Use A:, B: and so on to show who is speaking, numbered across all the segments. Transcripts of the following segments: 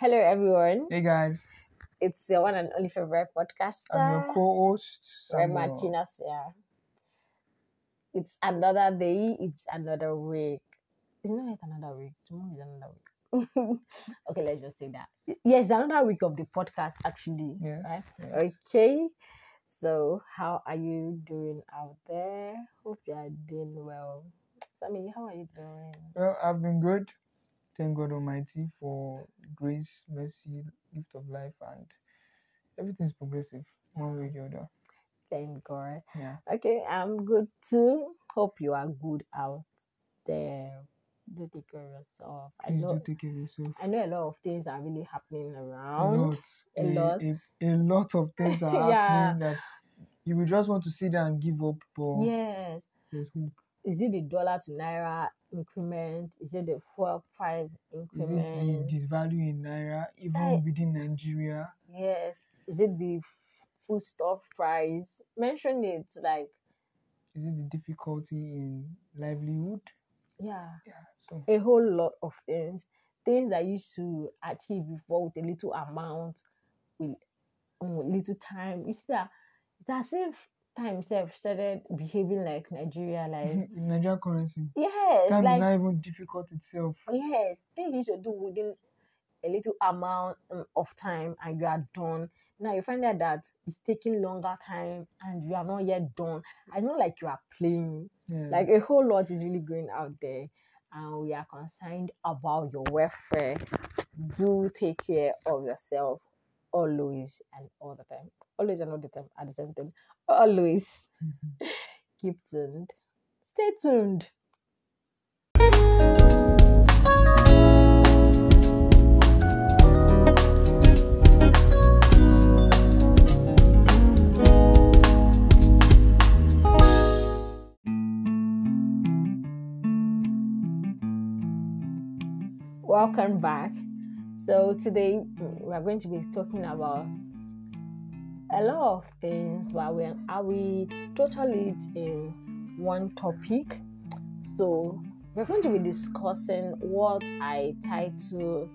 A: Hello, everyone.
B: Hey guys,
A: It's your one and only favorite podcaster,
B: I'm your co-host
A: Rema here. It's another day. It's another week. It's not yet another week. Tomorrow is another week. okay, let's just say that. Yes, another week of the podcast, actually.
B: Yes,
A: Right?
B: yes.
A: Okay. So, how are you doing out there? Hope you are doing well. Sammy, how are you doing?
B: Well, I've been good. Thank God Almighty for grace, mercy, gift of life, and everything's progressive one way or the other.
A: Thank God.
B: Yeah.
A: Okay, I'm good too. Hope you are good out there. Do take care of yourself. I
B: Please
A: know
B: do take care of yourself.
A: I know a lot of things are really happening around.
B: A lot,
A: a lot.
B: a, a lot of things are
A: Yeah.
B: happening that you will just want to sit there and give up, but
A: Yes.
B: there's hope.
A: Is it the dollar to naira increment? Is it the fuel price increment?
B: Is it the disvalue in naira, even
A: Like-
B: within Nigeria?
A: yes. Is it the f- food stuff price? Mention it like
B: Is it the difficulty in livelihood?
A: yeah.
B: Yeah. So
A: a whole lot of things things I used to achieve before with a little amount with um, little time you see that it's as if time itself started behaving like nigeria like
B: Nigerian currency.
A: yes
B: Time
A: like
B: is not even difficult itself.
A: yes things you should do within a little amount um, of time and you are done now you find out that it's taking longer time and you are not yet done it's not like you are playing
B: Yeah.
A: like a whole lot is really going out there and we are concerned about your welfare do take care of yourself always and all the time always and all the time at the same time always keep tuned stay tuned welcome back. So today mm, we are going to be talking about a lot of things but we are we total it in one topic? So we're going to be discussing what i title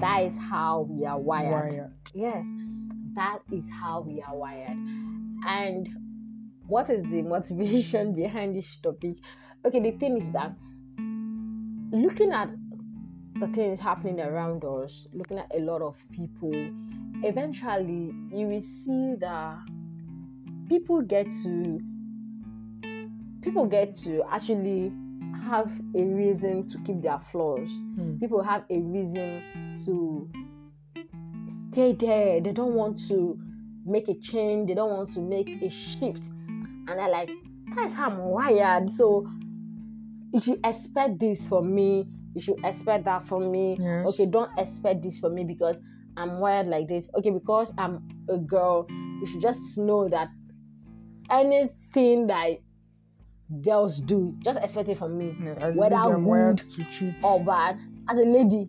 A: that is how we are wired.
B: Wire.
A: yes that is how we are wired. And what is the motivation behind this topic? Okay the thing is that looking at the things happening around us looking at a lot of people eventually you will see that people get to people get to actually have a reason to keep their flaws
B: Hmm.
A: people have a reason to stay there. They don't want to make a change. They don't want to make a shift. And they're like, that's how I'm wired. So you should expect this from me. You should expect that from me.
B: Yes.
A: Okay, don't expect this from me because I'm wired like this. Okay, because I'm a girl, you should just know that anything that girls do, just expect it from me.
B: Yeah,
A: Whether
B: lady, I'm wired
A: good
B: to cheat.
A: Or bad. As a lady,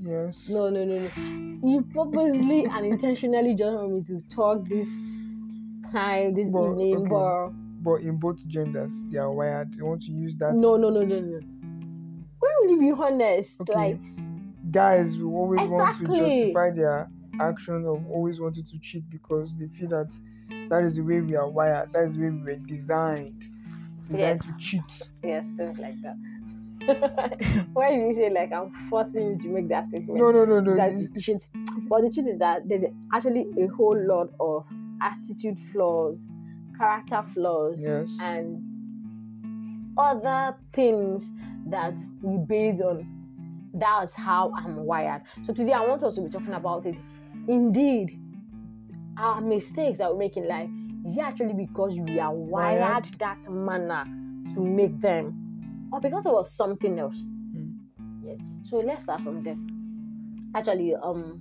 B: yes.
A: no, no, no, no. You purposely and intentionally just want me to talk this time, this
B: But,
A: evening,
B: okay.
A: but
B: But in both genders, they are wired. They want to use that.
A: no, no, no, no, no. When will you be honest?
B: Okay.
A: Like,
B: Guys will always want to justify their action of always wanting to cheat because they feel that that is the way we are wired. That is the way we were designed. Designed
A: Yes.
B: to cheat.
A: yes, things like that. Why do you say like I'm forcing you to make that statement?
B: No, no, no, no.
A: That
B: it's-
A: cheat. But the truth is that there's actually a whole lot of attitude flaws, character flaws,
B: Yes.
A: and other things that we base on that's how I'm wired. So today I want us to be talking about it. Indeed, our mistakes that we make in life is it actually because we are wired that manner to make them, or because there was something else.
B: Hmm.
A: Yes. So let's start from there. Actually, um,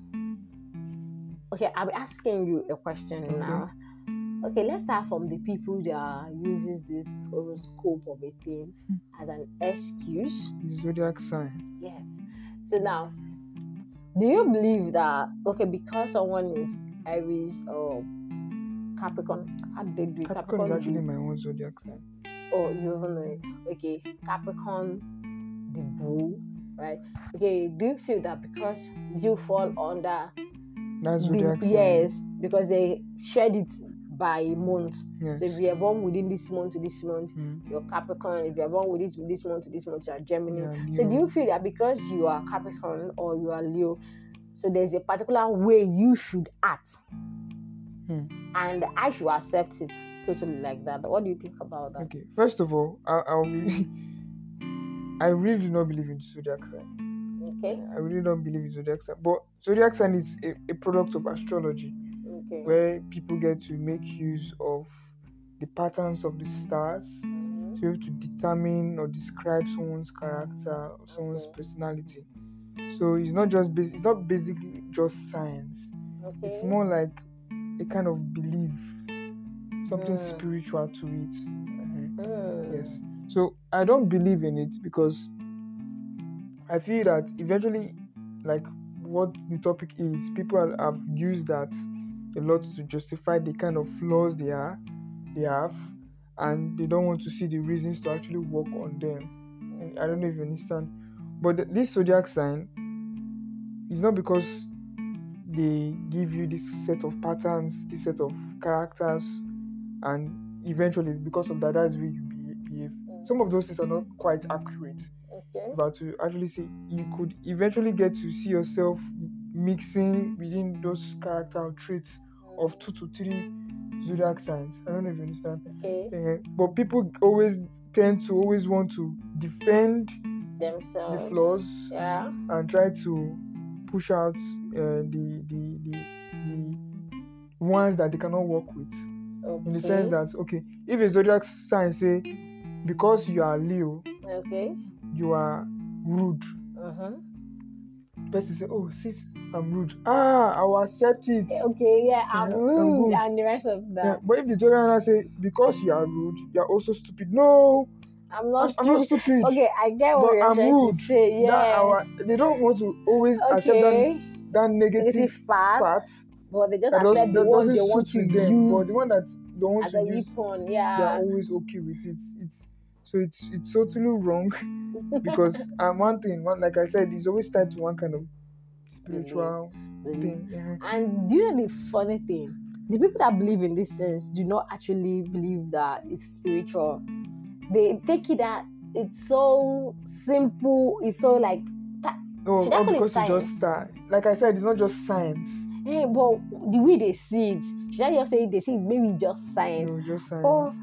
A: okay, I'll be asking you a question
B: Okay.
A: now. Okay, let's start from the people that uses this horoscope of a thing
B: Hmm.
A: as an excuse.
B: The zodiac sign.
A: Yes. So now, do you believe that okay because someone is Aries or Capricorn, how they do it?
B: Capricorn is actually my own zodiac sign.
A: Oh, you even know it. Okay, Capricorn, the bull, right? Okay, do you feel that because you fall under
B: That's
A: the yes, because they shared it by month.
B: Yes.
A: So if you are born within this month to this month,
B: Mm.
A: you're Capricorn. If you are born with this this month to this month, you're Gemini.
B: Yeah,
A: So do you feel that because you are Capricorn or you are Leo, so there's a particular way you should act,
B: Hmm.
A: and I should accept it totally like that? What do you think about that?
B: Okay. First of all, I, I'll be. I really do not believe in zodiac sign.
A: Okay,
B: I really don't believe in zodiac sign. But zodiac sign is a, a product of astrology
A: okay.
B: where people get to make use of the patterns of the stars
A: Mhm.
B: to be able to determine or describe someone's character or someone's
A: Okay.
B: personality. So it's not just bas- it's not basically just science.
A: Okay.
B: It's more like a kind of belief, something
A: Mm.
B: spiritual to it. Mhm.
A: Mm.
B: Yes. So I don't believe in it because I feel that eventually, like what the topic is, people have used that a lot to justify the kind of flaws they are, they have, and they don't want to see the reasons to actually work on them. I don't know if you understand, but th- this zodiac sign is not because they give you this set of patterns, this set of characters, and eventually because of that, that's way you behave. Some of those things are not quite accurate,
A: Okay.
B: but to actually say you could eventually get to see yourself mixing within those character traits of two to three zodiac signs. I don't know if you understand.
A: Okay.
B: Eh, but people always tend to always want to defend
A: Themselves.
B: the flaws
A: Yeah.
B: and try to push out uh, the, the the the ones that they cannot work with.
A: Okay.
B: In the sense that okay, if a zodiac sign say because you are Leo,
A: Okay.
B: you are rude.
A: Uh-huh.
B: Person say, oh sis, I'm rude. Ah, I will accept it.
A: Okay. Yeah. I'm
B: Yeah, I'm good.
A: and the rest of that.
B: Yeah, but if the sign say because you are rude, you are also stupid. No,
A: I'm
B: I'm,
A: not.
B: I'm not
A: stupid. Okay, I get what you're
B: I'm
A: trying
B: rude.
A: to say.
B: Our, they don't want to always accept that, that negative,
A: Negative part,
B: part
A: but they just
B: does,
A: accept the one they want to
B: them. But the one that don't want
A: as
B: to
A: a
B: use,
A: weapon.
B: they are always okay with it. So it's it's totally wrong because um, one thing, one like I said, it's always tied to one kind of spiritual thing. Mhm.
A: And do you know the funny thing? The people that believe in these things do not actually believe that it's spiritual. They take it that it's so simple. It's so like,
B: Oh, all
A: call it
B: because it's just start. Like I said, it's not just science.
A: hey, but the way they see it, should I just say they see it maybe just science?
B: No, just science.
A: Or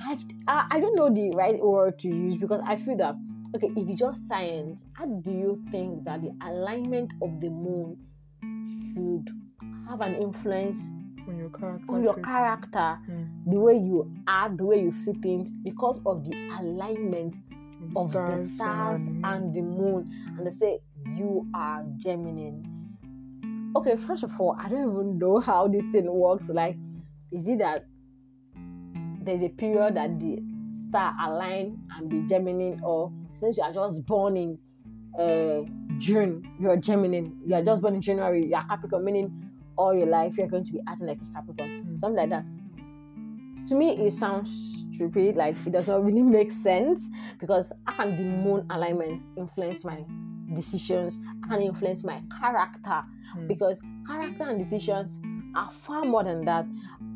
A: I, I I don't know the right word to use because I feel that okay, if it's just science, how do you think that the alignment of the moon should have an influence
B: on your character.
A: on your character,
B: Mm.
A: the way you are, the way you see things, because of the alignment of the stars and the moon. And they say you are Gemini. Okay, first of all, I don't even know how this thing works. Like, is it that there's a period that the star align and be Gemini, or since you are just born in uh, June, you're Gemini. You are just born in January, you are Capricorn, meaning all your life you're going to be acting like a Capricorn,
B: Mm.
A: something like that. To me, it sounds stupid. Like it does not really make sense because how can the moon alignment influence my decisions? How can influence my character?
B: Mm.
A: Because character and decisions are far more than that.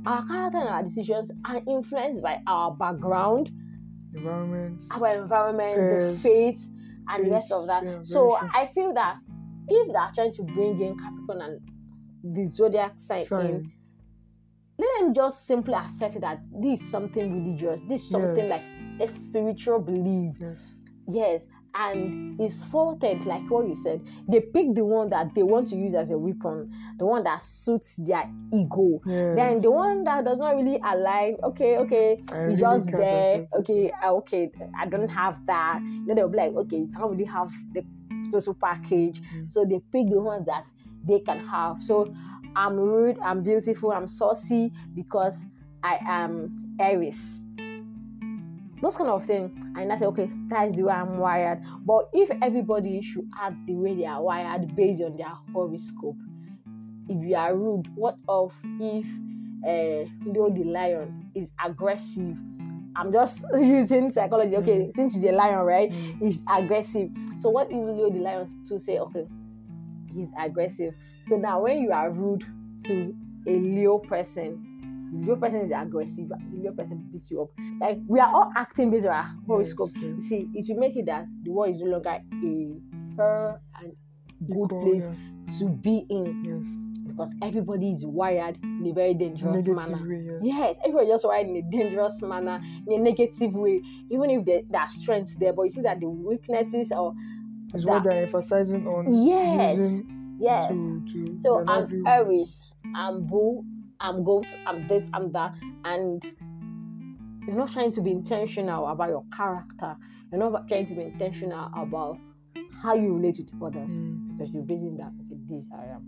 A: Our character and our decisions are influenced by our background,
B: environment.
A: our environment, the faith, and the rest of that.
B: yeah,
A: so. I feel that if they are trying to bring in Capricorn and the zodiac sign in,
B: Sign.
A: let them just simply accept that this is something religious, this is something
B: Yes.
A: like a spiritual belief.
B: Yes.
A: Yes, and it's faulted, like what you said. They pick the one that they want to use as a weapon, the one that suits their ego.
B: Yes.
A: Then the one that does not really align, okay, okay,
B: I really
A: it's just there. Okay, uh, okay, I don't have that. Then they'll be like, okay, you can't really have the total package.
B: Mm.
A: So they pick the ones that they can have. So I'm rude, I'm beautiful, I'm saucy because I am Aries. Those kind of thing. And I say, okay, that is the way I'm wired. But if everybody should act the way they are wired based on their horoscope, if you are rude, what of if uh, Leo the lion is aggressive I'm just using psychology. Okay,
B: Mm.
A: since he's a lion, right?
B: Mm.
A: He's aggressive. So what if Leo the lion to say? Okay, he's aggressive. So now when you are rude to a Leo person, the Leo person is aggressive. The Leo person beats you up. Like we are all acting based on our horoscope.
B: Yes, yes.
A: see, it will make it that the world is no longer a fair and good place
B: yeah.
A: to be in
B: Yes.
A: because everybody is wired in a very dangerous
B: Negative
A: manner.
B: way, yes.
A: Yes, everybody just wired in a dangerous manner, in a negative way, even if there, there are strengths there, but you see that the weaknesses or
B: It's
A: that-
B: what they're emphasizing on
A: Yes, yes.
B: to, to
A: So I'm. Aries, I'm Bull, I'm Goat, I'm this, I'm that, and you're not trying to be intentional about your character. You're not trying to be intentional about how you relate with others
B: Mm.
A: because you're basing that okay, this I am.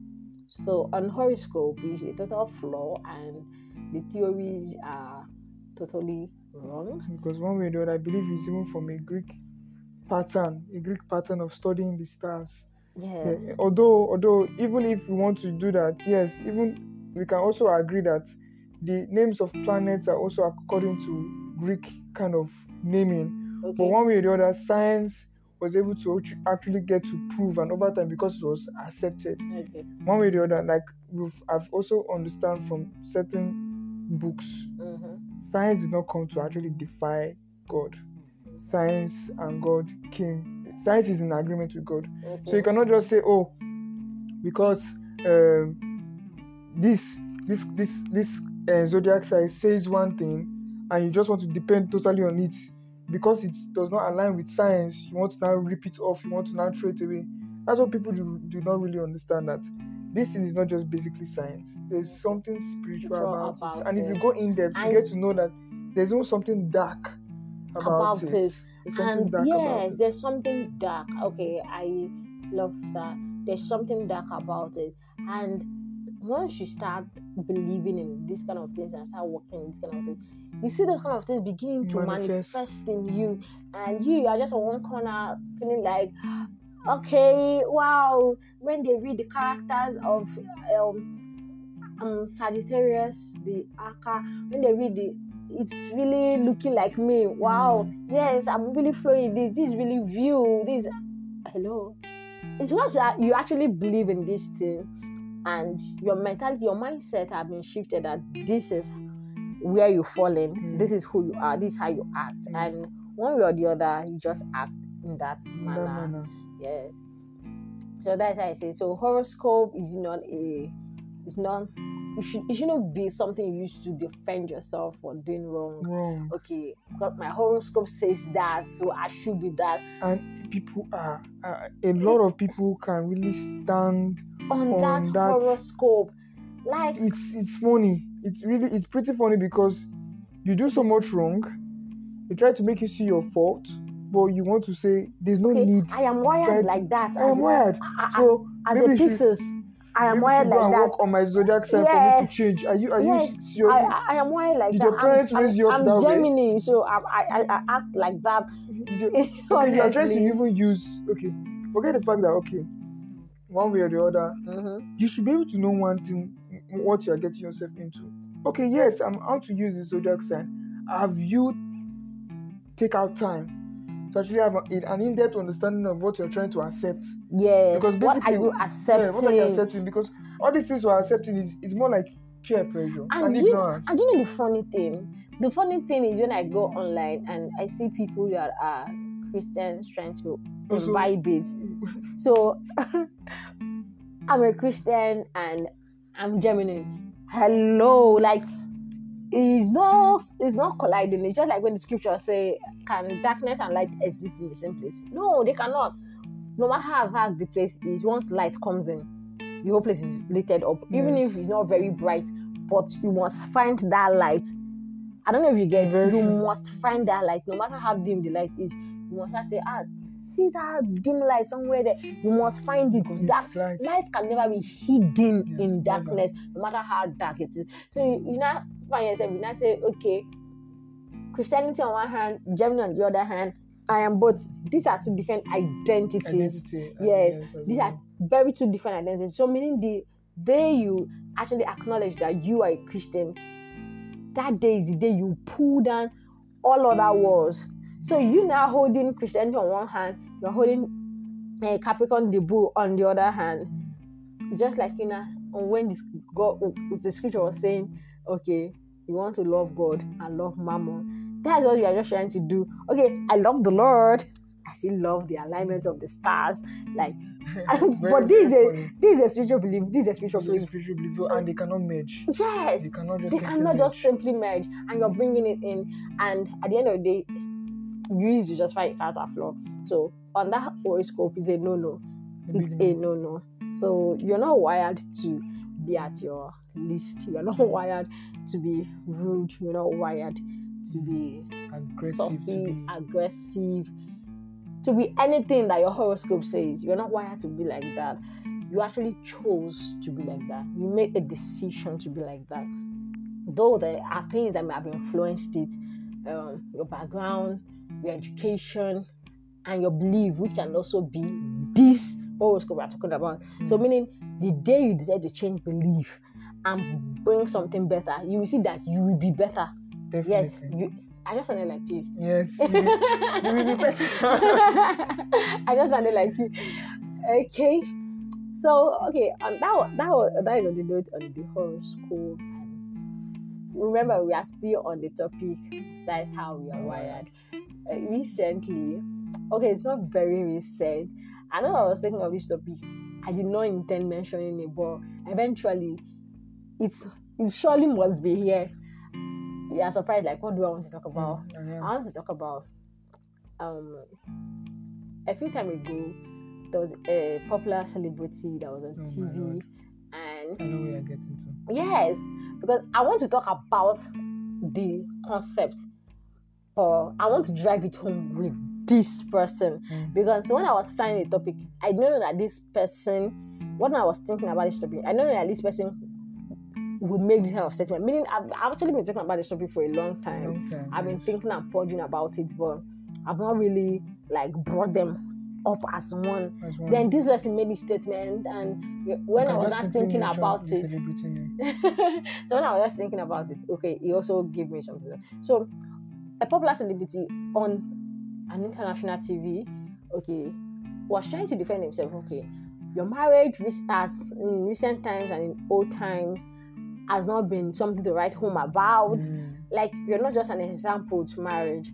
A: So on horoscope is a total flaw, and the theories are totally wrong.
B: Because one way or the other, I believe it's even from a Greek pattern, a Greek pattern of studying the stars. Yeah,
A: Yes.
B: Although, although, even if you want to do that, yes, even we can also agree that the names of planets are also according to Greek kind of naming. But one way or the other, science was able to actually get to prove, and over time, because it was accepted,
A: Okay.
B: one way or the other, like we've, I've also understand from certain books,
A: Mhm.
B: science did not come to actually defy God. Science and God came. Science is in agreement with God.
A: Okay.
B: So you cannot just say, oh, because um, this this this this uh, zodiac sign says one thing, and you just want to depend totally on it because it does not align with science. You want to now rip it off. You want to now throw it away. That's what people do, do not really understand. That this thing is not just basically science. There's something spiritual about,
A: about
B: it, and if you go in depth, you get to know that there's also something dark about,
A: About
B: it.
A: it.
B: There's
A: and yes, there's something dark. Okay, I love that. There's something dark about it, and once you start believing in this kind of things and start working in this kind of things, you see those kind of things begin to
B: Manifest.
A: manifest in you, and you are just on one corner feeling like, okay, wow. When they read the characters of um, um Sagittarius, the Aka, when they read the it's really looking like me. Wow. Yes, I'm really flowing this. This is really real. This hello. It's because you actually believe in this thing and your mentality, your mindset have been shifted that this is where you fall in,
B: Mm.
A: this is who you are, this is how you act.
B: Mm.
A: And one way or the other, you just act in that manner.
B: that manner.
A: Yes. So that's how I say. So horoscope is not a, it's not. It should. It shouldn't be something you use to defend yourself for doing wrong.
B: Wrong.
A: Okay, because my horoscope says that, so I should be that.
B: and people are uh, a lot of people can really stand
A: On,
B: On
A: that,
B: that-
A: horoscope, like
B: it's it's funny it's really it's pretty funny because you do so much wrong they try to make you see your fault but you want to say there's no
A: okay,
B: need
A: I am wired like that.
B: i am wired
A: I- I-
B: so
A: as
B: maybe
A: a
B: you should-
A: pieces. I am wired like that.
B: work on my zodiac sign for me to change are you are
A: Yes.
B: you seriously
A: I, I am wired like
B: Did
A: that.
B: your parents
A: I'm,
B: raise you up
A: I'm,
B: that
A: I'm
B: way?
A: Gemini, so I, I, I, act like that.
B: You- okay, you are trying to even use okay forget the fact that okay one way or the other
A: Mhm.
B: you should be able to know one thing what you are getting yourself into okay yes i'm out to use the zodiac sign have you take out time to actually have a- an in-depth understanding of what you're trying to accept
A: Yes.
B: Because
A: what are
B: basically-
A: you
B: yeah
A: accepting?
B: what are you accepting because all these things we're accepting is it's more like peer pressure and,
A: And do you-
B: ignorance
A: And do you know the funny thing? The funny thing is when I go online and I see people that are Christians trying to oh,
B: Also-
A: imbibe it. So I'm a Christian and I'm Gemini. Hello, like it's not it's not colliding. It's just like when the scriptures say, "Can darkness and light exist in the same place?" No, they cannot. No matter how dark the place is, once light comes in, the whole place is lit up. Even if it's not very bright, but you must find that light. I don't know if you get.
B: Very
A: you
B: true.
A: must find that light, no matter how dim the light is. You must just say, "Ah, see that dim light somewhere there." You must find it.
B: because
A: That
B: light.
A: light can never be hidden
B: Yes,
A: in
B: never.
A: darkness, no matter how dark it is. So you, you now find yourself, you now say, okay, Christianity on one hand, Gemini on the other hand, I am both. These are two different identities.
B: identity
A: Yes, These are very two different identities. So meaning the day you actually acknowledge that you are a Christian, that day is the day you pull down all other wars. So you now holding Christianity on one hand, you're holding uh, Capricorn the bull on the other hand. Just like you know, when this God, the scripture was saying, okay, you want to love God and love Mammon. That's what you are just trying to do. Okay, I love the Lord. I still love the alignment of the stars. Like, Very. but this is a this is a spiritual belief. This is a spiritual belief.
B: spiritual belief, and they cannot merge.
A: Yes,
B: They cannot just.
A: they cannot just simply merge, and you're bringing it in. And at the end of the day, you use to just fight out a flaw. So on that horoscope is a no no. It's
B: no.
A: a no no. So you're not wired to be at your least. You're not wired to be rude. You're not wired to be
B: aggressive.
A: saucy,
B: to be,
A: aggressive, to be anything that your horoscope says. You're not wired to be like that. You actually chose to be like that. You made a decision to be like that. Though there are things that may have influenced it, um, your background, your education, and your belief, which can also be this horoscope we're talking about. So, meaning the day you decide to change belief and bring something better, you will see that you will be better.
B: definitely.
A: Yes, you. I just sounded like you.
B: Yes. You will, you will be better.
A: I just sounded like you. Okay. So okay, um, that that that is on the note on the horoscope. Remember, we are still on the topic. That is how we are wired. Uh, recently, okay, it's not very recent. I know I was thinking of this topic. I did not intend mentioning it, but eventually, it's it surely must be here. You are surprised, like, what do I want to talk about?
B: I am.
A: I want to talk about um a few time ago there was a popular celebrity that was on
B: Oh
A: TV and
B: I know where you're getting to.
A: yes because I want to talk about the concept or I want to drive it home with this person
B: Mm.
A: because when I was planning the topic I know that this person when I was thinking about this topic I know that this person will make this kind of statement meaning I've, I've actually been talking about this topic for a long time
B: time.
A: I've been thinking and pondering about it, but I've not really like brought them up as one.
B: That's one.
A: Then this person made this statement, and when I
B: can
A: was not thinking about it, so when I was just thinking about it, okay, he also gave me something. So a popular celebrity on an international TV, okay, was trying to defend himself. Okay, your marriage as in recent times and in old times has not been something to write home about
B: Mm.
A: like you're not just an example to marriage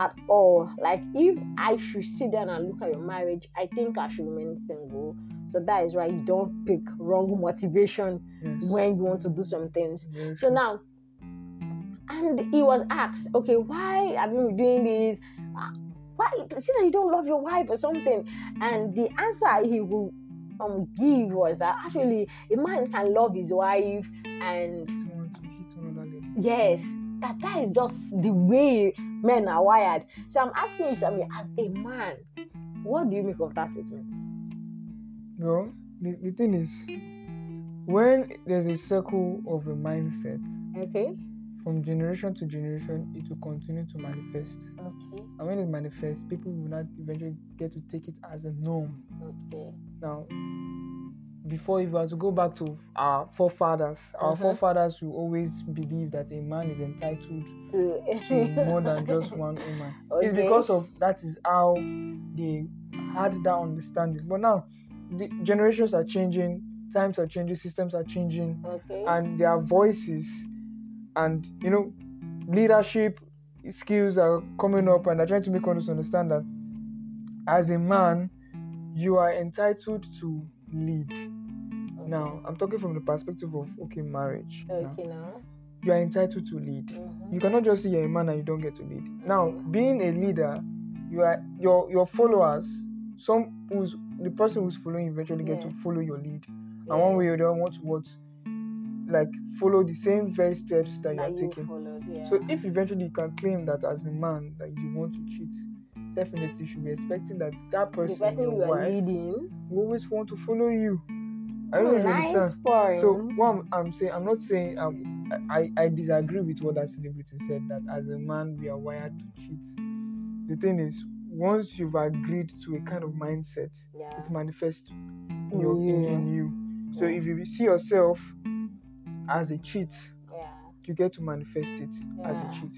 A: at all. Like if I should sit down and look at your marriage, I think I should remain single. So that is why you don't pick wrong motivation
B: Yes.
A: when you want to do some things.
B: Very
A: So now, and he was asked, okay, why have you been doing this? Why see that you don't love your wife or something? And the answer he will um give was that actually a man can love his wife and
B: Still want to hit another level.
A: Yes, that that is just the way men are wired. So I'm asking you, Sammy, as a man, what do you make of that statement?
B: Well, the, the thing is, when there's a circle of a mindset,
A: Okay.
B: from generation to generation, it will continue to manifest.
A: Okay.
B: And when it manifests, people will not eventually get to take it as a norm.
A: Okay.
B: Now, before, if we were to go back to our forefathers, our
A: Mhm.
B: forefathers will always believe that a man is entitled
A: To,
B: to more than just one woman. It's because of that is how they had that understanding. But now, the generations are changing, times are changing, systems are changing,
A: Okay.
B: and their voices and you know leadership skills are coming up, and they're trying to make us understand that as a man, you are entitled to lead. Now, I'm talking from the perspective of okay, marriage.
A: Okay. Now.
B: you are entitled to lead.
A: Mhm.
B: You cannot just say you're a man and you don't get to lead. Now, being a leader, you are your your followers. Some who's the person who's following eventually get to follow your lead, and one way or the other want to what, like follow the same very steps that you are
A: That you
B: taking.
A: followed. Yeah.
B: So if eventually you can claim that as a man that you want to cheat, definitely you should be expecting that that person,
A: the
B: person, your
A: you are leading.
B: will always want to follow you. I don't know
A: nice
B: understand.
A: point.
B: So what I'm, I'm saying, I'm not saying um, I, I disagree with what that celebrity said that as a man we are wired to cheat. The thing is, once you've agreed to a kind of mindset,
A: yeah.
B: it manifests
A: In
B: in, your,
A: you.
B: in you. So
A: Yeah.
B: if you see yourself as a cheat,
A: Yeah.
B: you get to manifest it as a cheat.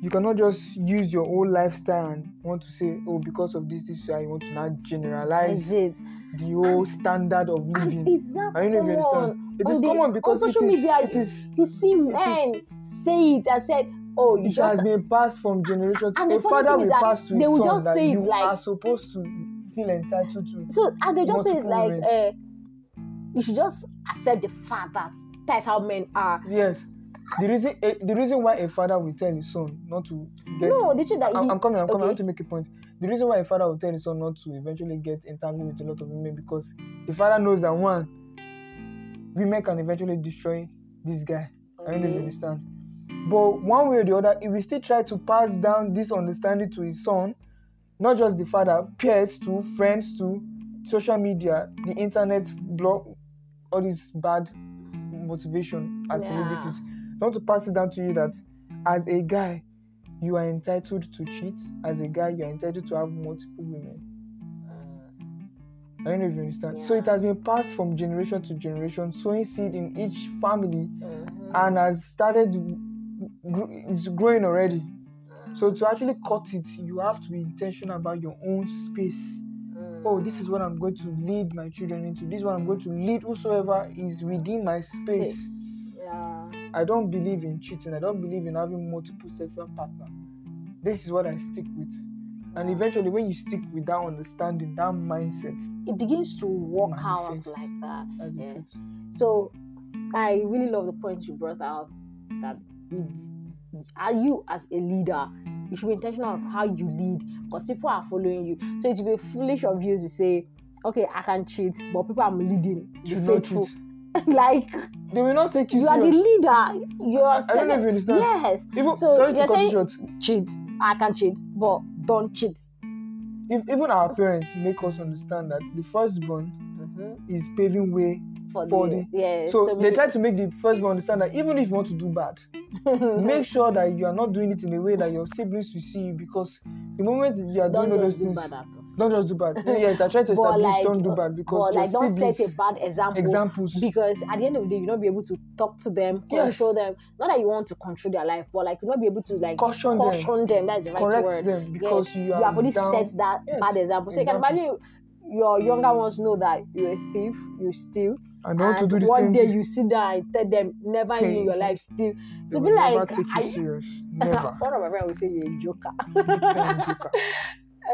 B: You cannot just use your whole lifestyle and want to say, oh, because of this, this I want to now generalize
A: it?
B: the whole standard of living.
A: it's not
B: I don't know if you understand. It
A: On
B: is
A: the-
B: common because
A: on social
B: is,
A: media,
B: it is
A: You see men say it and said, "Oh, you
B: it
A: just
B: has been passed from generation to
A: And the
B: a father will
A: is that
B: pass to
A: they
B: his
A: will
B: son
A: just
B: that
A: say it
B: you
A: like-
B: are supposed to feel entitled to.
A: so," and they just say it
B: Multiple
A: like, uh, "You should just accept the fact that that's how men are."
B: Yes. The reason eh, the reason why a father will tell his son not to get
A: No, the truth that
B: I'm,
A: he,
B: I'm coming, I'm coming. I want to make a point. The reason why a father will tell his son not to eventually get entangled with a lot of women because the father knows that one, women can eventually destroy this guy. I don't know if you
A: Okay.
B: understand. But one way or the other, if we still try to pass down this understanding to his son, not just the father, peers to friends to social media, the internet, blog, all this bad motivation as
A: Yeah.
B: celebrities, not to pass it down to you that as a guy, you are entitled to cheat. As a guy, you are entitled to have multiple women. I don't know if you understand. So it has been passed from generation to generation, sowing seed in each family,
A: Mhm.
B: and has started. gr- It's growing already. So to actually cut it, you have to be intentional about your own space. Oh, this is what I'm going to lead my children into. This is what I'm going to lead whosoever is within my space.
A: Yeah.
B: I don't believe in cheating. I don't believe in having multiple sexual partners. This is what I stick with. And eventually, when you stick with that understanding, that mindset,
A: It begins to work out like that. Yeah. So I really love the point you brought out that are you as a leader, you should be intentional of how you lead because people are following you. So it will be foolish of you to say, okay, I can cheat, but people I'm leading,
B: Should
A: faithful. like
B: They will not take you.
A: you are the leader. You're
B: I don't know if you understand.
A: Yes.
B: Even
A: So
B: sorry to
A: you're
B: cut
A: saying
B: short.
A: cheat. I can cheat, but don't cheat.
B: If, even our parents make us understand that the firstborn mm-hmm. is paving way.
A: For,
B: For
A: the,
B: the-
A: yeah.
B: So, they try to make the firstborn understand that even if you want to do bad, make sure that you are not doing it in a way that your siblings will see you because the moment you are
A: don't
B: doing all those
A: do
B: things,
A: bad at all.
B: Don't just do bad. yes, I try to establish
A: like,
B: don't do bad because
A: like don't
B: siblings,
A: set a bad example.
B: examples.
A: because at the end of the day, you'll not be able to talk to them,
B: Yes.
A: them. Not that you want to control their life, but like you'll not be able to like
B: Caution them.
A: caution them. That's the right
B: correct
A: word.
B: them because
A: Yes.
B: you
A: You have already
B: down.
A: set that
B: Yes,
A: bad example. So you can imagine your younger ones know that you're a thief, you steal,
B: I don't to
A: and
B: do the
A: one
B: same
A: day
B: thing.
A: you sit down and tell them never in
B: Hey.
A: your life steal.
B: They
A: To be
B: never
A: like,
B: take you serious. Never.
A: one of my friends will say you're a joker.
B: Joker.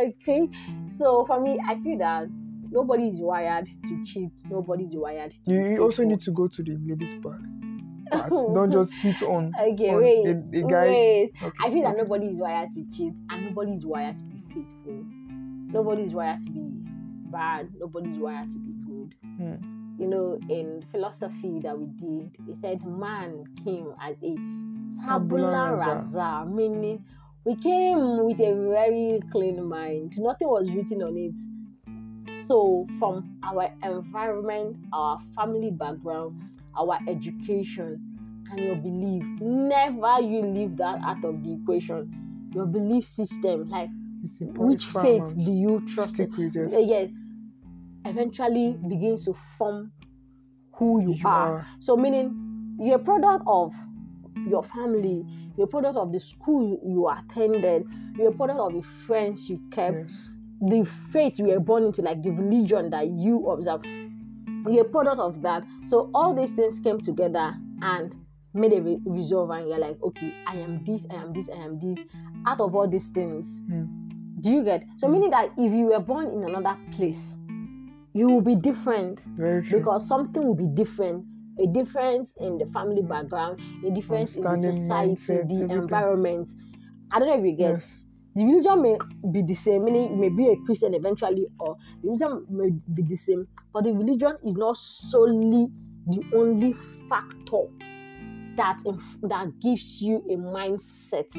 A: Okay, so for me, I feel that nobody is wired to cheat. Nobody is wired to.
B: You, also need to go to the ladies' part. part. Don't just hit on,
A: Okay,
B: on
A: wait,
B: a, a guy.
A: wait.
B: Okay,
A: I feel that nobody is wired to cheat, and nobody is wired to be faithful. Nobody is wired to be bad. Nobody is wired to be good.
B: Hmm.
A: You know, in philosophy that we did, it said man came as a tabula
B: rasa,
A: meaning we came with a very clean mind. Nothing was written on it. So, from our environment, our family background, our education, and your belief, never you leave that out of the equation. Your belief system, like which faith do you trust in?
B: Stick with yes.
A: Uh, yes, eventually begins to form who you,
B: You
A: are.
B: are.
A: So, meaning you're a product of your family, you're a product of the school you, you attended, you're a product of the friends you kept,
B: Yes.
A: the faith you were born into, like the religion that you observe. You're a product of that. So, all these things came together and made a re- resolve, and you're like, okay, I am this, I am this, I am this. Out of all these things,
B: Hmm.
A: do you get? So, meaning that if you were born in another place, you will be different because something will be different. A difference in the family background, a difference in the society, the environment. I don't know if you get.
B: yes.
A: The religion may be the same, meaning you may be a Christian eventually, or the religion may be the same, but the religion is not solely the only factor that inf- that gives you a mindset.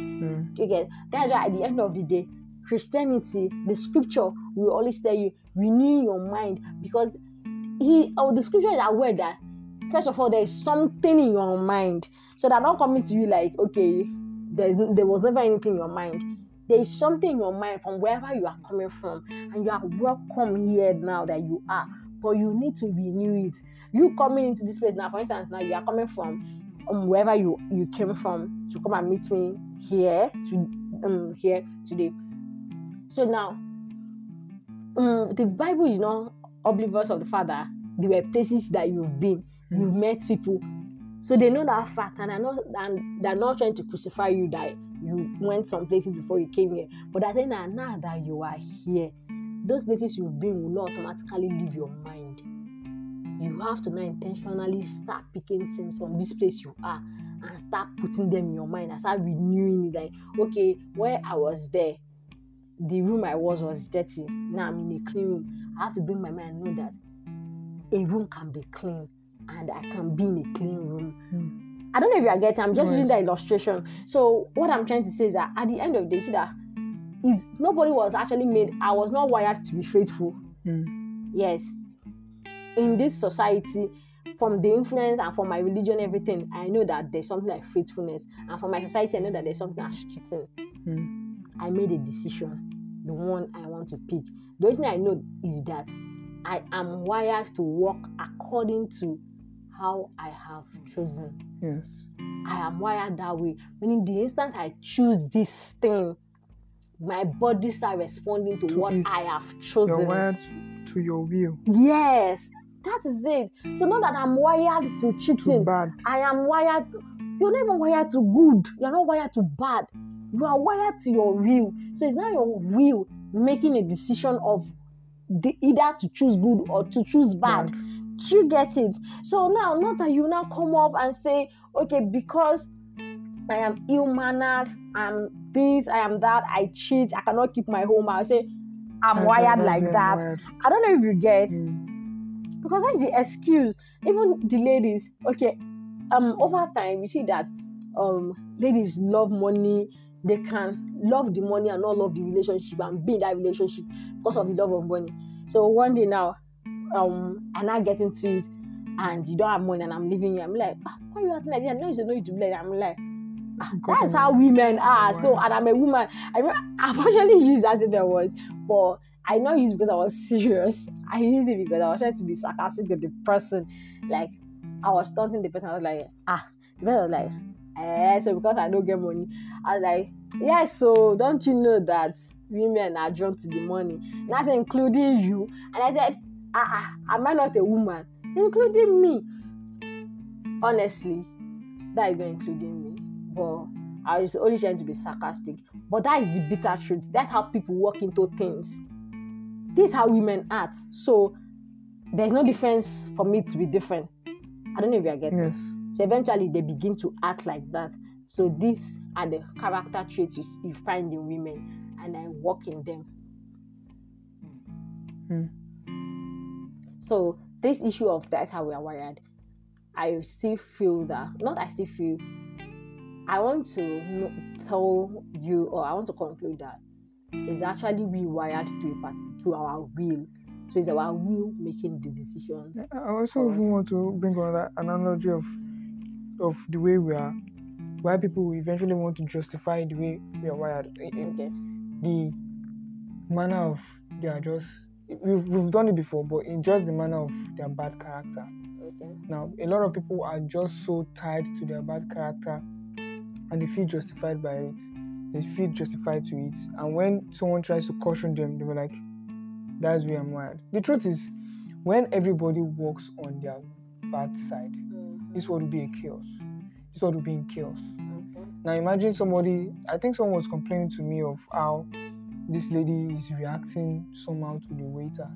A: You get? That's why at the end of the day, Christianity, the scripture will always tell you renew your mind because he or the scripture is aware that first of all there is something in your mind, so they're not coming to you like okay, there's there was never anything in your mind. There is something in your mind from wherever you are coming from, and you are welcome here now that you are. But you need to renew it. You coming into this place now, for instance, now you are coming from um, wherever you you came from to come and meet me here to um here today. So now, um, the Bible is not oblivious of the fact that there were places that you've been, You've mm-hmm. met people, so they know that fact, and they're not and they're not trying to crucify you that you went some places before you came here. But I think that now that you are here, those places you've been will not automatically leave your mind. You have to now intentionally start picking things from this place you are and start putting them in your mind and start renewing it. Like, okay, where I was there, the room I was was dirty. Now I'm in a clean room. I have to bring my mind and know that a room can be clean and I can be in a clean room.
B: Mm.
A: I don't know if you are getting. I'm just
B: Right.
A: using the illustration. So what I'm trying to say is that at the end of the day, see that it's nobody was actually made. I was not wired to be faithful.
B: Mm.
A: Yes, in this society, from the influence and from my religion, everything, I know that there's something like faithfulness, and from my society, I know that there's something like cheating.
B: Mm.
A: I made a decision, the one I want to pick. The only thing I know is that I am wired to walk according to how I have chosen.
B: Yes.
A: I am wired that way. Meaning, the instant I choose this thing, my body start responding to,
B: To
A: what
B: it.
A: I have
B: You're
A: chosen.
B: wired to your will.
A: Yes, that is it. So not that I'm wired to
B: To
A: cheating.
B: bad.
A: I am wired. You're not even wired to good. You're not wired to bad. You are wired to your will. So it's not your will making a decision of the, either to choose good or to choose bad. Do you get it? So now, not that you now come up and say, okay, because I am ill mannered, I'm this, I am that, I cheat, I cannot keep my home. I'll say, I'm
B: That's-
A: wired like that. I don't know if you get
B: Mm.
A: because that's the excuse. Even the ladies, okay, um, over time you see that um ladies love money. They can love the money and not love the relationship and be in that relationship because of the love of money. So one day now, um, and I get into it, and you don't have money, and I'm leaving you. I'm like, ah, why you acting like that? I know you should know you to be like. that." I'm like. ah, That's how women are. So, and I'm a woman. I remember, I've actually used as if there was, but I not use it because I was serious. I used it because I was trying to be sarcastic with the person. Like I was taunting the person. I was like, ah, the person was like, eh. So because I don't get money, I was like, yeah. So don't you know that women are drawn to the money? And I said, including you. And I said, ah, ah, am I not a woman? Including me. Honestly, that is not including me. But I was only trying to be sarcastic. But that is the bitter truth. That's how people walk into things. This is how women act. So there's no difference for me to be different. I don't know if you are getting.
B: Yes.
A: So eventually they begin to act like that. So these are the character traits you, you find in women, and I walk in them.
B: Hmm.
A: So this issue of that's how we are wired, I still feel that not I still feel. I want to tell you, or I want to conclude that it's actually we wired to a part, to our will. So it's our will making the decisions.
B: I also want to bring another analogy of of the way we are, why people will eventually want to justify the way we are wired.
A: Okay.
B: The manner of their just we've, we've done it before, but in just the manner of their bad character.
A: Okay.
B: Now, a lot of people are just so tied to their bad character and they feel justified by it. They feel justified to it. And when someone tries to caution them, they were like, that's where I'm wired. The truth is, when everybody walks on their bad side,
A: Mhm.
B: this world will be a chaos. This world will be in chaos.
A: Okay.
B: Now imagine somebody, I think someone was complaining to me of how this lady is reacting somehow to the waiter.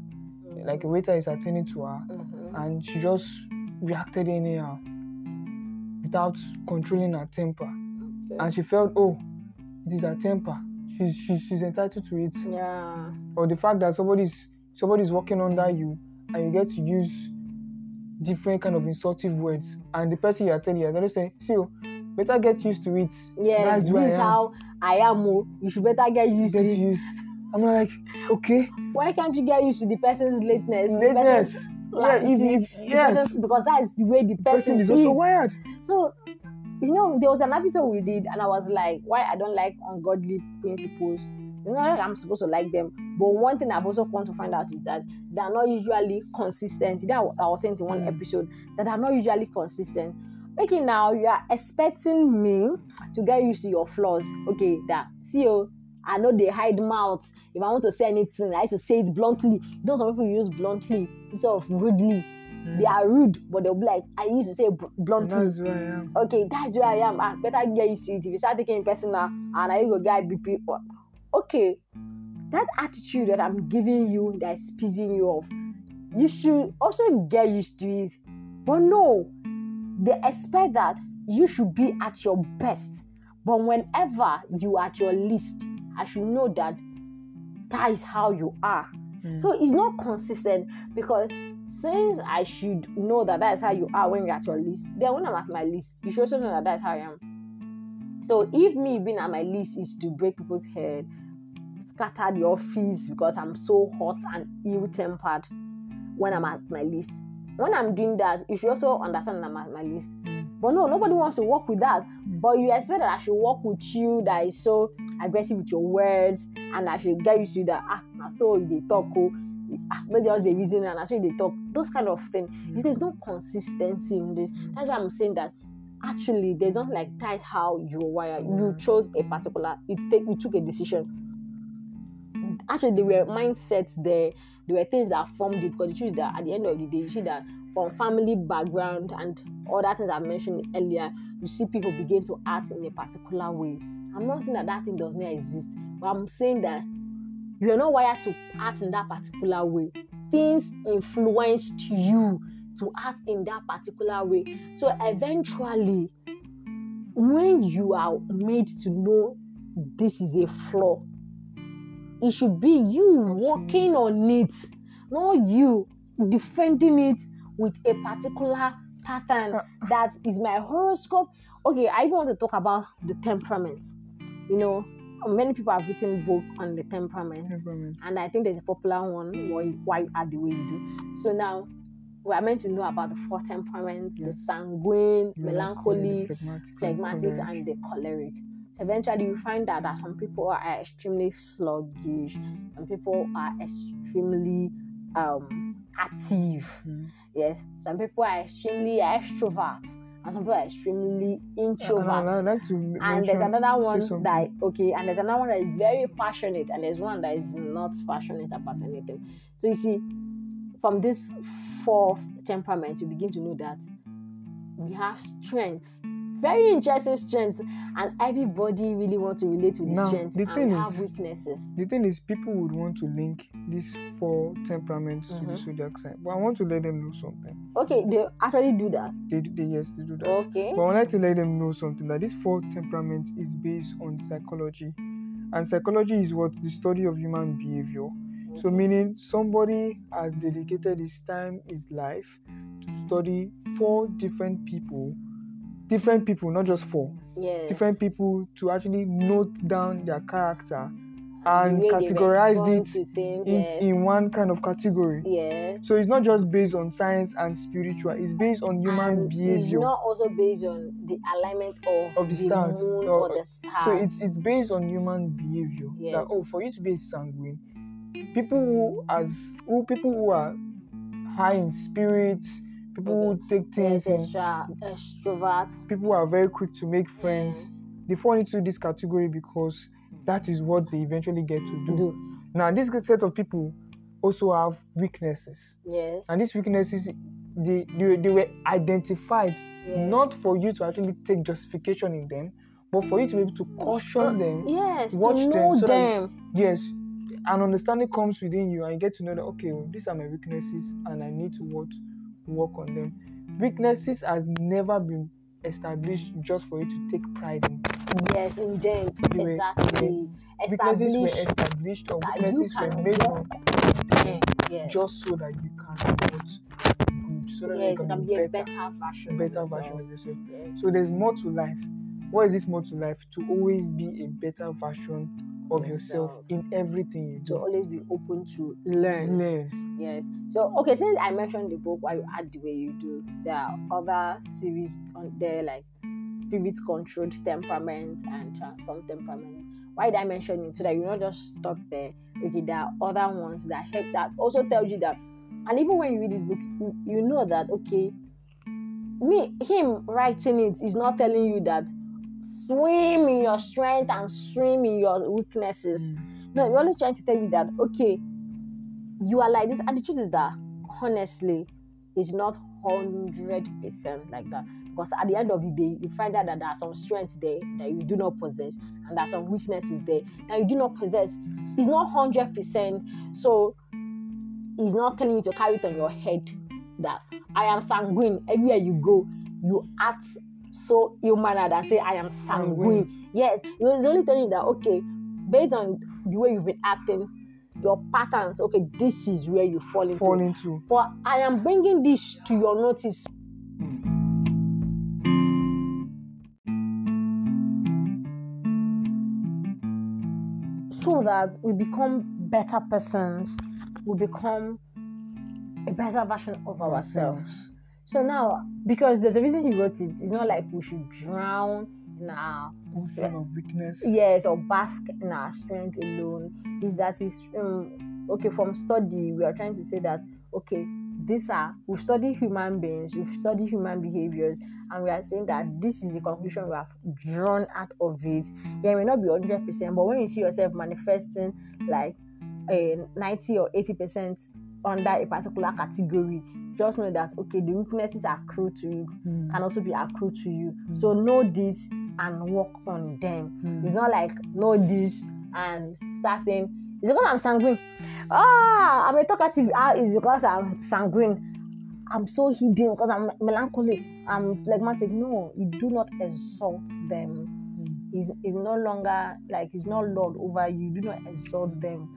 B: Like a waiter is attending to her
A: Mhm.
B: and she just reacted anyhow without controlling her temper.
A: Okay.
B: And she felt, oh, it is her temper. She's, she's, she's entitled to it.
A: yeah.
B: Or the fact that somebody's somebody's working under you and you get to use different kind of insultive words and the person you are telling you are just saying, see, oh, better get used to it.
A: Yes,
B: That's
A: this
B: I
A: is how I am. Oh. You should better get used
B: Get
A: to it.
B: used. I'm like, okay,
A: Why can't you get used to the person's lateness?
B: lateness. Yeah, if, if yes,
A: person's- because that is the way the
B: the
A: person,
B: person is also wired.
A: So, you know, there was an episode we did, and I was like, why I don't like ungodly principles. You know, I'm supposed to like them. But one thing I've also come to find out is that they're not usually consistent. That I was saying in one
B: Mm.
A: episode that are not usually consistent. Okay, now you are expecting me to get used to your flaws. Okay, that see you. I know they hide mouth. If I want to say anything, I used to say it bluntly. You know, some people use bluntly instead of rudely. Hmm. They are rude, but they'll be like, I used to say bluntly.
B: That's where I am.
A: okay, that's where I am. I better get used to it. If you start taking it personal and I go get BP, well, oh, okay, that attitude that I'm giving you that is pissing you off, you should also get used to it. But no, they expect that you should be at your best. But whenever you are at your least, I should know that that is how you are.
B: Mm.
A: So it's not consistent because since I should know that that is how you are when you're at your least, then when I'm at my list, you should also know that that's how I am. So if me being at my least is to break people's head, scatter the office because I'm so hot and ill-tempered when I'm at my list. When I'm doing that, you should also understand that at my list. But no, nobody wants to work with that. But you expect that I should work with you that is so aggressive with your words, and I should get used to that. Ah, so they talk, oh, ah, just the reason, and that's why they talk. Those kind of things. There's no consistency in this. That's why I'm saying that actually there's not like that is how you wire. You chose a particular, you take, you took a decision. Actually, there were mindsets there. There were things that formed it because you choose that at the end of the day, you see that from family background and other things I mentioned earlier, you see people begin to act in a particular way. I'm not saying that that thing does not exist, but I'm saying that you are not wired to act in that particular way. Things influenced you to act in that particular way. So eventually, when you are made to know this is a flaw, it should be you working on it, not you defending it with a particular pattern
B: Uh,
A: that is my horoscope. Okay, I even want to talk about the temperament. You know, many people have written book on the temperament,
B: Temperament.
A: and I think there's a popular one why why you are the way you do. So now we are meant to know about the four temperaments: the sanguine, melancholy,
B: phlegmatic,
A: phlegmatic, and the choleric. So eventually, you find out that some people are extremely sluggish, some people are extremely um, active.
B: Mm.
A: Yes, some people are extremely extroverts, and some people are extremely
B: And
A: introvert.
B: I, I like to m-
A: And there's another one that okay, and there's another one that is very passionate, and there's one that is not passionate about anything. So you see, from this four temperaments, you begin to know that we have strengths, very interesting strengths, and everybody really wants to relate with the
B: Now,
A: strengths,
B: the
A: and
B: is-
A: have weaknesses.
B: The thing is, people would want to link these four temperaments to the
A: Mhm.
B: zodiac sign, but I want to let them know something.
A: Okay, they actually do that.
B: They, they yes, they do that.
A: Okay.
B: But I would like to let them know something that this four temperament is based on psychology, and psychology is what the study of human behavior. So, meaning somebody has dedicated his time, his life to study four different people, different people, not just four,
A: yes.
B: different people to actually note down their character and
A: they
B: categorize it
A: things,
B: in,
A: yes.
B: in one kind of category.
A: yes.
B: So, it's not just based on science and spiritual, it's based on human
A: and
B: behavior.
A: It's not also based on the alignment of,
B: Of the stars,
A: moon
B: or-
A: or uh, the stars.
B: So it's it's based on human behavior. That oh, for you to be sanguine, people who as who people who are high in spirit, people who take things,
A: yes, extra extroverts.
B: people are very quick to make friends.
A: Yes.
B: They fall into this category because that is what they eventually get to do.
A: Do.
B: Now, this set of people also have weaknesses,
A: Yes.
B: and these weaknesses they they, they were identified
A: yes.
B: not for you to actually take justification in them, but for you to be able to caution
A: Uh,
B: them
A: Yes.
B: watch
A: to
B: them so that- yes an understanding comes within you and you get to know that okay well, these are my weaknesses and i need to what work on them weaknesses has never been established just for you to take pride in
A: Yes, in them.
B: Were-
A: exactly.
B: weaknesses were established or weaknesses were made known.
A: Yes.
B: just so that you can be what good so that
A: yes,
B: you can,
A: can
B: be
A: be a
B: better
A: better version. of
B: better
A: yourself.
B: version of yourself
A: Yes.
B: so there's more to life what is this more to life to always be a better version of yourself
A: Yourself.
B: in everything you do.
A: To always be open to learn.
B: learn
A: Yes. So okay, since I mentioned the book why you act the way you do, there are other series on there like spirit controlled temperament and transformed temperament. Why did I mention it? So that you're not just stop there. Okay, there are other ones that help that also tells you that and even when you read this book, you, you know that okay, me him writing it is not telling you that swim in your strength and swim in your weaknesses.
B: Mm.
A: No, you're always trying to tell you that okay, you are like this, and the truth is that honestly, it's not hundred percent like that. Because at the end of the day, you find out that there are some strengths there that you do not possess, and there are some weaknesses there that you do not possess. It's not hundred percent. So it's not telling you to carry it on your head that I am sanguine. Everywhere you go, you act so ill mannered and say I am sanguine.
B: Sanguine.
A: Yes, he's only telling you that okay, based on the way you've been acting, your patterns. Okay, this is where you fall into.
B: Fall into.
A: But I am bringing this to your notice. So that we become better persons, we become a better version of ourselves. So now, because there's a reason he wrote it, it's not like we should drown in our
B: Ocean of weakness.
A: yes or bask in our strength alone. Is that is um, okay from study we are trying to say that okay these are we've studied human beings we've studied human behaviors and we are saying that this is the conclusion we have drawn out of it. Yeah it may not be 100% but when you see yourself manifesting like a 90 or 80% under a particular category just know that okay the weaknesses accrue to it
B: Mm.
A: can also be accrue to you so know this and work on them
B: Mm.
A: it's not like know this and start saying, it's because I'm sanguine. Ah, I'm a talkative. Ah, it's because I'm sanguine. I'm so hidden because I'm melancholic. I'm phlegmatic. No, you do not exalt them.
B: is
A: He's, he's no longer like he's not Lord over you. You do not exalt them.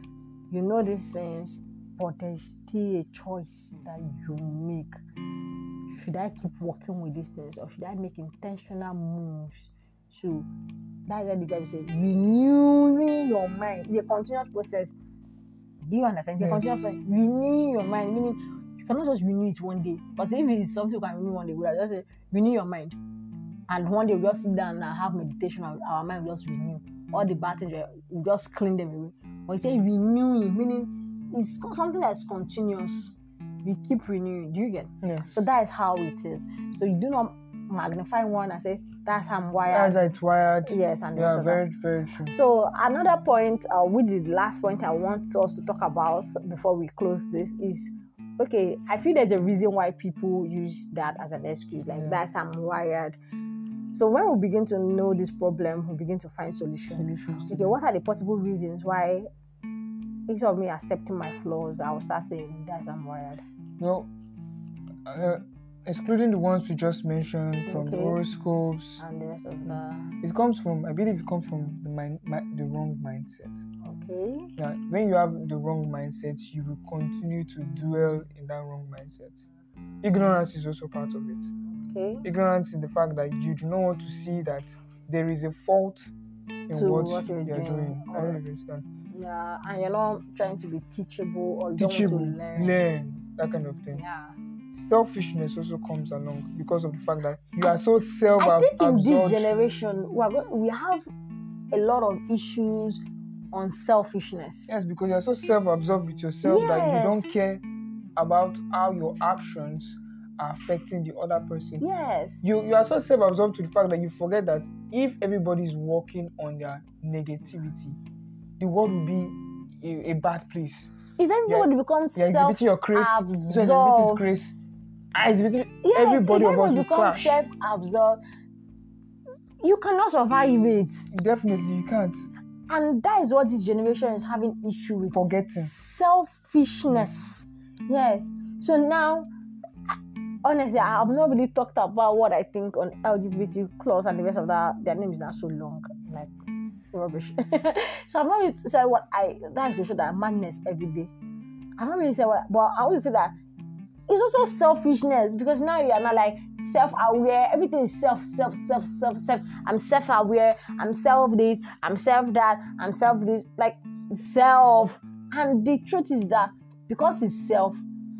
A: You know these things, but there's still a choice that you make. Should I keep working with these things or should I make intentional moves to that's why the Bible says renewing your mind. It's a continuous process. Do you understand? It's a
B: Yes.
A: continuous process. Renewing your mind, meaning you cannot just renew it one day. Because if it's something you can renew one day, we just say renew your mind. And one day we just sit down and have meditation, and our mind will just renew. All the bad things, we we just clean them away. But you say renewing, meaning it's something that's continuous. We keep renewing. Do you get?
B: Yes.
A: So that is how it is. So you do not magnify one and say that's how I'm wired.
B: As it's wired.
A: yes, and
B: Yeah,
A: of that.
B: very, very true.
A: So another point, uh, which is the last point I want us to talk about before we close this is, okay, I feel there's a reason why people use that as an excuse, like
B: Yeah.
A: that's I'm wired. So when we begin to know this problem, we begin to find solutions.
B: Solutions.
A: Okay, what are the possible reasons why instead of me accepting my flaws, I will start saying that's I'm wired.
B: Well, uh, excluding the ones we just mentioned from the horoscopes,
A: And the rest of the
B: it comes from, I believe it comes from the mind, mi- the wrong mindset.
A: okay.
B: Yeah, when you have the wrong mindset, you will continue to dwell in that wrong mindset. Ignorance is also part of it.
A: Okay.
B: Ignorance in the fact that you do not want to see that there is a fault in what,
A: what
B: you're,
A: you're
B: doing.
A: doing,
B: I don't understand.
A: Yeah, and you're not trying to be teachable or
B: Teachable,
A: to learn.
B: learn, that kind of thing.
A: Yeah.
B: Selfishness also comes along because of the fact that you are so self
A: I think in this generation, we, are go- we have a lot of issues on selfishness.
B: Yes, because you're so self-absorbed with yourself that you don't care about how your actions are affecting the other person.
A: Yes.
B: You you are so self-absorbed to the fact that you forget that if everybody is working on their negativity, the world will be a, a bad place.
A: If everybody becomes
B: You're exhibiting your grace. This one is exhibiting his
A: absorbed.
B: grace. I exhibiting
A: yes,
B: everybody of us will
A: becomes self-absorbed, you cannot survive mm, it.
B: Definitely, you can't.
A: And that is what this generation is having issue with.
B: Forgetting.
A: selfishness. Yes. So now, honestly, I have not really talked about what I think on LGBT clause and the rest of that. Their name is not so long, rubbish. Hmm. so I'm not really say what I. That is to show that madness every day. I've not really said what, but I always say that it's also selfishness because now you are not like self-aware. Everything is self, self, self, self, self. I'm self-aware. I'm self this. I'm self that. I'm self this. Like self. And the truth is that because it's self,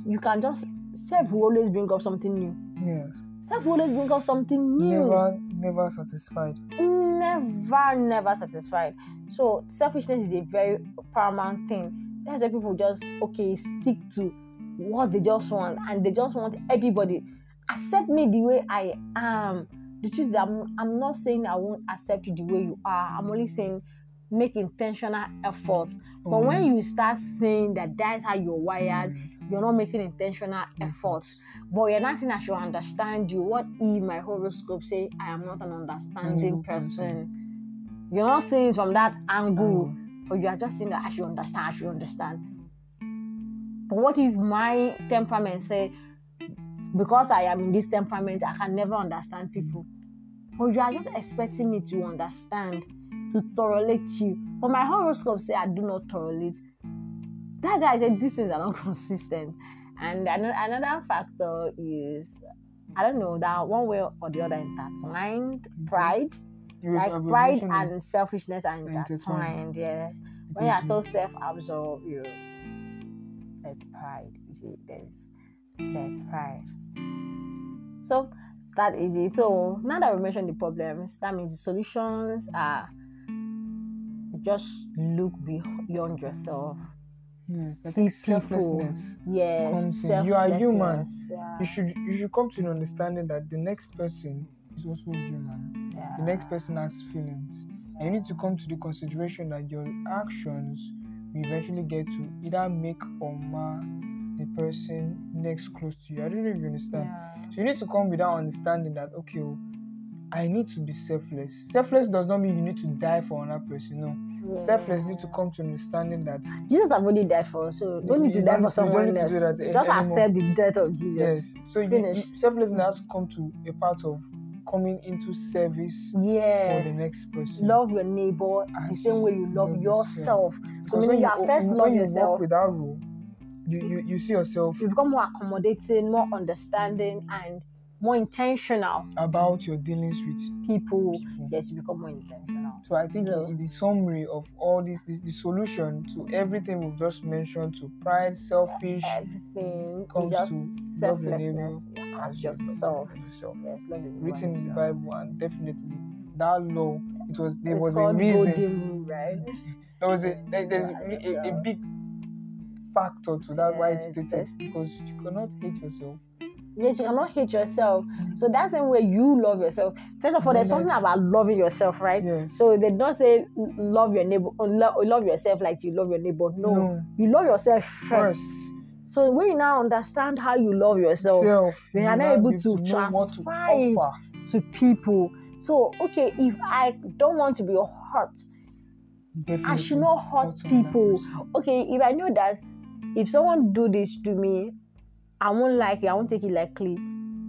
A: you can just self will always bring up something new.
B: Yes.
A: Self will always bring up something new.
B: Never, never satisfied.
A: never, never satisfied. So selfishness is a very paramount thing. That's why people just okay stick to what they just want, and they just want everybody. accept me the way I am. The truth is that I'm, I'm not saying I won't accept you the way you are. I'm only saying make intentional efforts. But when
B: Mm.
A: you start saying that that's how you're wired, you're not making intentional mm-hmm. efforts. But you're not saying I should understand you. What if my horoscope say I am not an understanding
B: person.
A: person? You're not seeing it from that angle,
B: Angle.
A: but you are just saying that I should understand, I should understand. But what if my temperament say because I am in this temperament, I can never understand people? But you are just expecting me to understand, to tolerate you. But my horoscope say I do not tolerate. That's why I said these things are not consistent. And another factor is I don't know that one way or the other intertwined pride,
B: You
A: like pride and selfishness are
B: intertwined.
A: intertwined. Yes, when you are so self-absorbed, you there's pride. You see, there's there's pride. So that is it. So now that we mentioned the problems, that means the solutions are just look beyond yourself.
B: Yes, I
A: See
B: think
A: people.
B: selflessness.
A: Yes.
B: You are human.
A: Yeah.
B: You should you should come to an understanding that the next person is also human.
A: yeah.
B: The next person has feelings. And you need to come to the consideration that your actions will eventually get to either make or mar the person next close to you. I don't know if you understand.
A: Yeah.
B: So you need to come with that understanding that okay, oh, I need to be selfless. Selfless does not mean you need to die for another person. No. Selfless need to come to understanding that
A: Jesus have already died for us, so don't need to die for
B: need to- you don't
A: someone else. Just
B: anymore.
A: accept the death of Jesus.
B: yes. So you, you selflessness has to come to a part of coming into service for the
A: Yes.
B: next person.
A: Love your neighbor the same way you love
B: love
A: yourself.
B: yourself.
A: So meaning
B: when
A: you
B: you,
A: are first love
B: you
A: yourself.
B: work with that rule, you, you, you see yourself
A: You become more accommodating, more understanding, and more intentional. Mm.
B: about your dealings with
A: People,
B: people.
A: yes, you become more intentional.
B: So I think
A: So-
B: in the summary of all this, this, the solution to everything we've just mentioned, to pride, selfish,
A: Everything
B: comes
A: just
B: to love your
A: selflessness yeah, as
B: as you love
A: yourself.
B: yourself.
A: Yes, love your
B: Written in the. Bible, and definitely that law. It was there
A: It's
B: was a
A: called
B: reason.
A: golden rule, right?
B: There was a there, there's
A: Love
B: a, a, a big factor to that why it's
A: Yes,
B: stated because you cannot hate yourself.
A: Yes, you cannot hate yourself. So that's the way you love yourself. First of all, there's something about loving yourself, right?
B: Yes.
A: So they don't say love your neighbor, or lo- or love yourself like you love your neighbor. No,
B: No.
A: you love yourself first.
B: First,
A: So when you now understand how you love yourself
B: self.
A: we
B: you
A: are not
B: now
A: able to
B: what to
A: transfer it. to people, so okay, if I don't want to be hurt, I should not hurt
B: hurt
A: people. Okay, if I know that if someone do this to me, I won't like it. I won't take it lightly.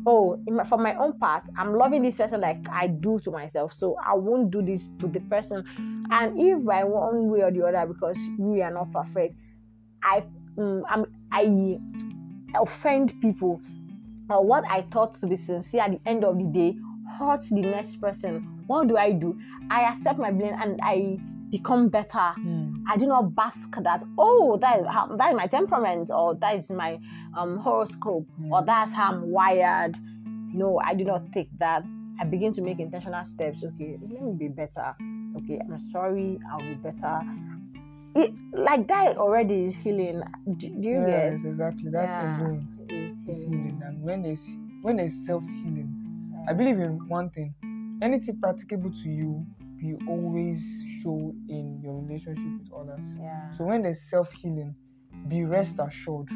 A: Oh, my, for my own part, I'm loving this person like I do to myself, so I won't do this to the person. And if by one way or the other, because we are not perfect, I um, I'm, I offend people, or what I thought to be sincere at the end of the day hurts the next person. What do I do? I accept my blame and I become better.
B: Hmm.
A: I do not bask that. Oh, that is, how, that is my temperament, or that is my um, horoscope, or that's how I'm wired. No, I do not take that. I begin to make intentional steps. Okay, let me be better. Okay, I'm sorry. I'll be better. It, like that already is healing. Do, do you
B: Yes, exactly. That's
A: Yeah.
B: alone
A: get? Is healing.
B: And when there's when there's self healing, I believe in one thing. Anything practicable to you, you always show in your relationship with others.
A: Yeah.
B: So when there's self healing, be rest assured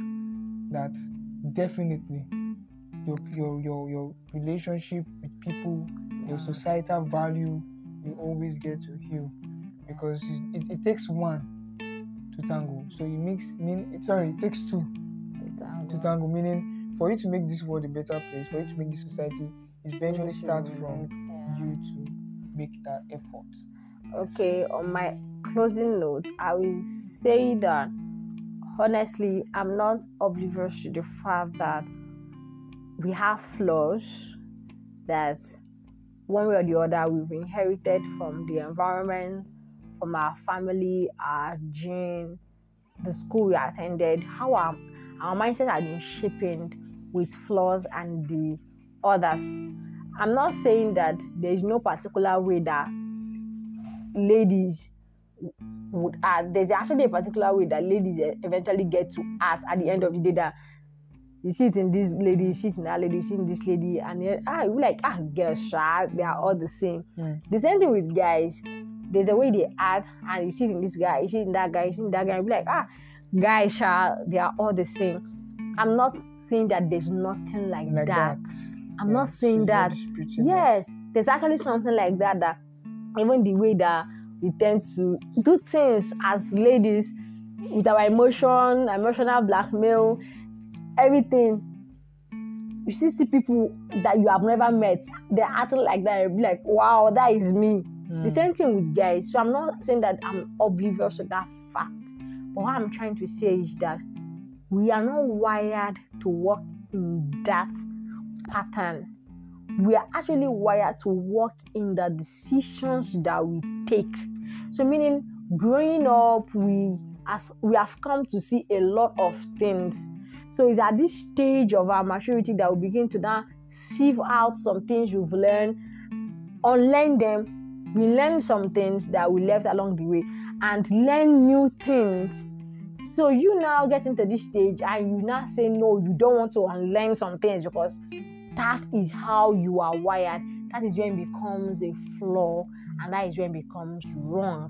B: that definitely your your your your relationship with people, your societal value you always get to heal because it, it, takes one to tango. So it makes mean sorry, it takes two to tango. Meaning for you to make this world a better place, for you to make this society, it eventually starts from you to make that effort.
A: Okay, on my closing note, I will say that honestly, I'm not oblivious to the fact that we have flaws that one way or the other we've inherited from the environment, from our family, our gene, the school we attended, how our, our mindset has been shaped with flaws and the others. I'm not saying that there is no particular way that ladies would act. There's actually a particular way that ladies eventually get to act at the end of the day that you see it in this lady, you see it in that lady, you see it in this lady, and then ah, you like ah, girls, they are all the same.
B: Mm.
A: The same thing with guys. There's a way they act, and you see it in this guy, you see it in that guy, you see it in that guy, you be like ah, guys, shy, they are all the same. I'm not saying that there's nothing like,
B: Like
A: that.
B: that.
A: I'm not saying that. Yes, there's actually something like that that even the way that we tend to do things as ladies with our emotion, emotional blackmail, everything. You see, see people that you have never met, they're acting like that. You'll be like, wow, that is me.
B: Mm.
A: The same thing with guys. So I'm not saying that I'm oblivious to that fact. But what I'm trying to say is that we are not wired to work in that pattern. We are actually wired to work in the decisions that we take. So meaning growing up, we as we have come to see a lot of things. So it's at this stage of our maturity that we begin to now sieve out some things we've learned, unlearn them, we learn some things that we left along the way, and learn new things. So you now get into this stage and you now say no, you don't want to unlearn some things because that is how you are wired. That is when it becomes a flaw and that is when it becomes wrong.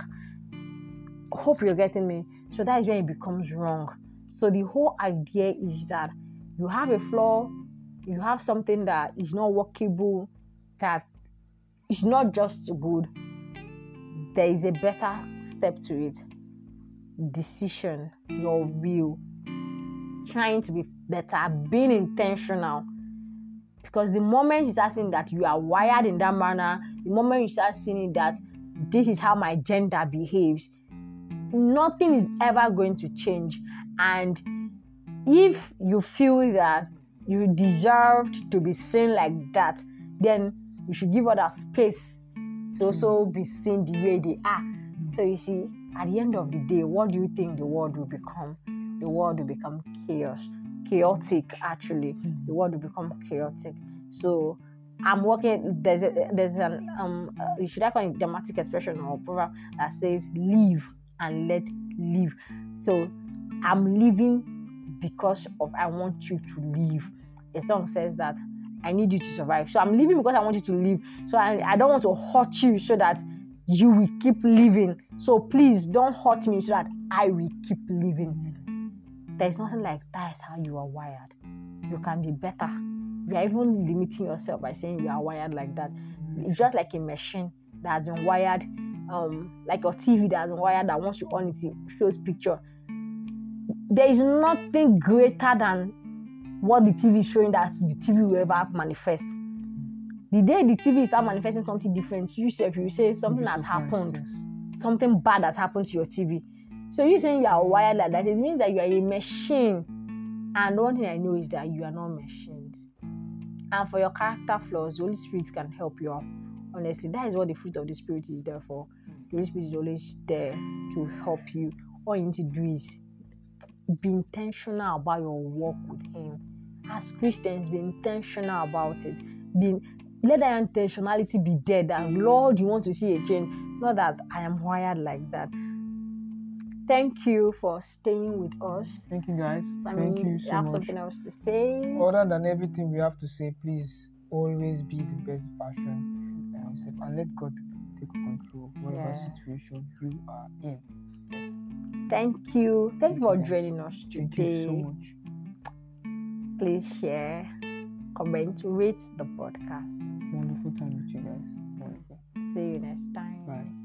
A: Hope you're getting me. So that is when it becomes wrong. So the whole idea is that you have a flaw, you have something that is not workable, that is not just good. There is a better step to it. Decision, your will, trying to be better, being intentional. Because the moment you start seeing that you are wired in that manner, the moment you start seeing that this is how my gender behaves, nothing is ever going to change. And if you feel that you deserved to be seen like that, then you should give others space to also be seen the way they are. So you see, at the end of the day, what do you think the world will become? The world will become chaos, chaotic. Actually, the world will become chaotic. So I'm working. There's a, there's an um uh, should I call it dramatic expression or proverb that says "live and let live." So I'm living because of I want you to live. A song says that I need you to survive. So I'm living because I want you to live. So I, I don't want to hurt you so that you will keep living. So please don't hurt me so that I will keep living. There's nothing like that is how you are wired. You can be better. You are even limiting yourself by saying you are wired like that. It's just like a machine that has been wired, um, like your TV that has been wired that once you on it, it shows picture. There is nothing greater than what the TV is showing that the TV will ever manifest. The day the TV start manifesting something different, you say, you say something has happened, something bad has happened to your TV. So you saying you are wired like that, it means that you are a machine. And one thing I know is that you are not machines. And for your character flaws, the Holy Spirit can help you out. Honestly, that is what the fruit of the Spirit is there for. The Holy Spirit is always there to help you. All you need to do is be intentional about your walk with Him. As Christians, be intentional about it. Be let that intentionality be there. That Lord, you want to see a change. Not that I am wired like that. Thank you for staying with us.
B: Thank you guys.
A: I
B: Thank
A: mean,
B: you so
A: have
B: much.
A: something else to say?
B: Other than everything we have to say, please always be the best version of yourself and let God take control of whatever
A: Yeah.
B: situation you are in. Yes.
A: Thank you. Thank,
B: Thank
A: you for
B: guys.
A: joining us today.
B: Thank you so much.
A: Please share, comment, rate the podcast.
B: Wonderful time with you guys. Wonderful.
A: See you next time.
B: Bye.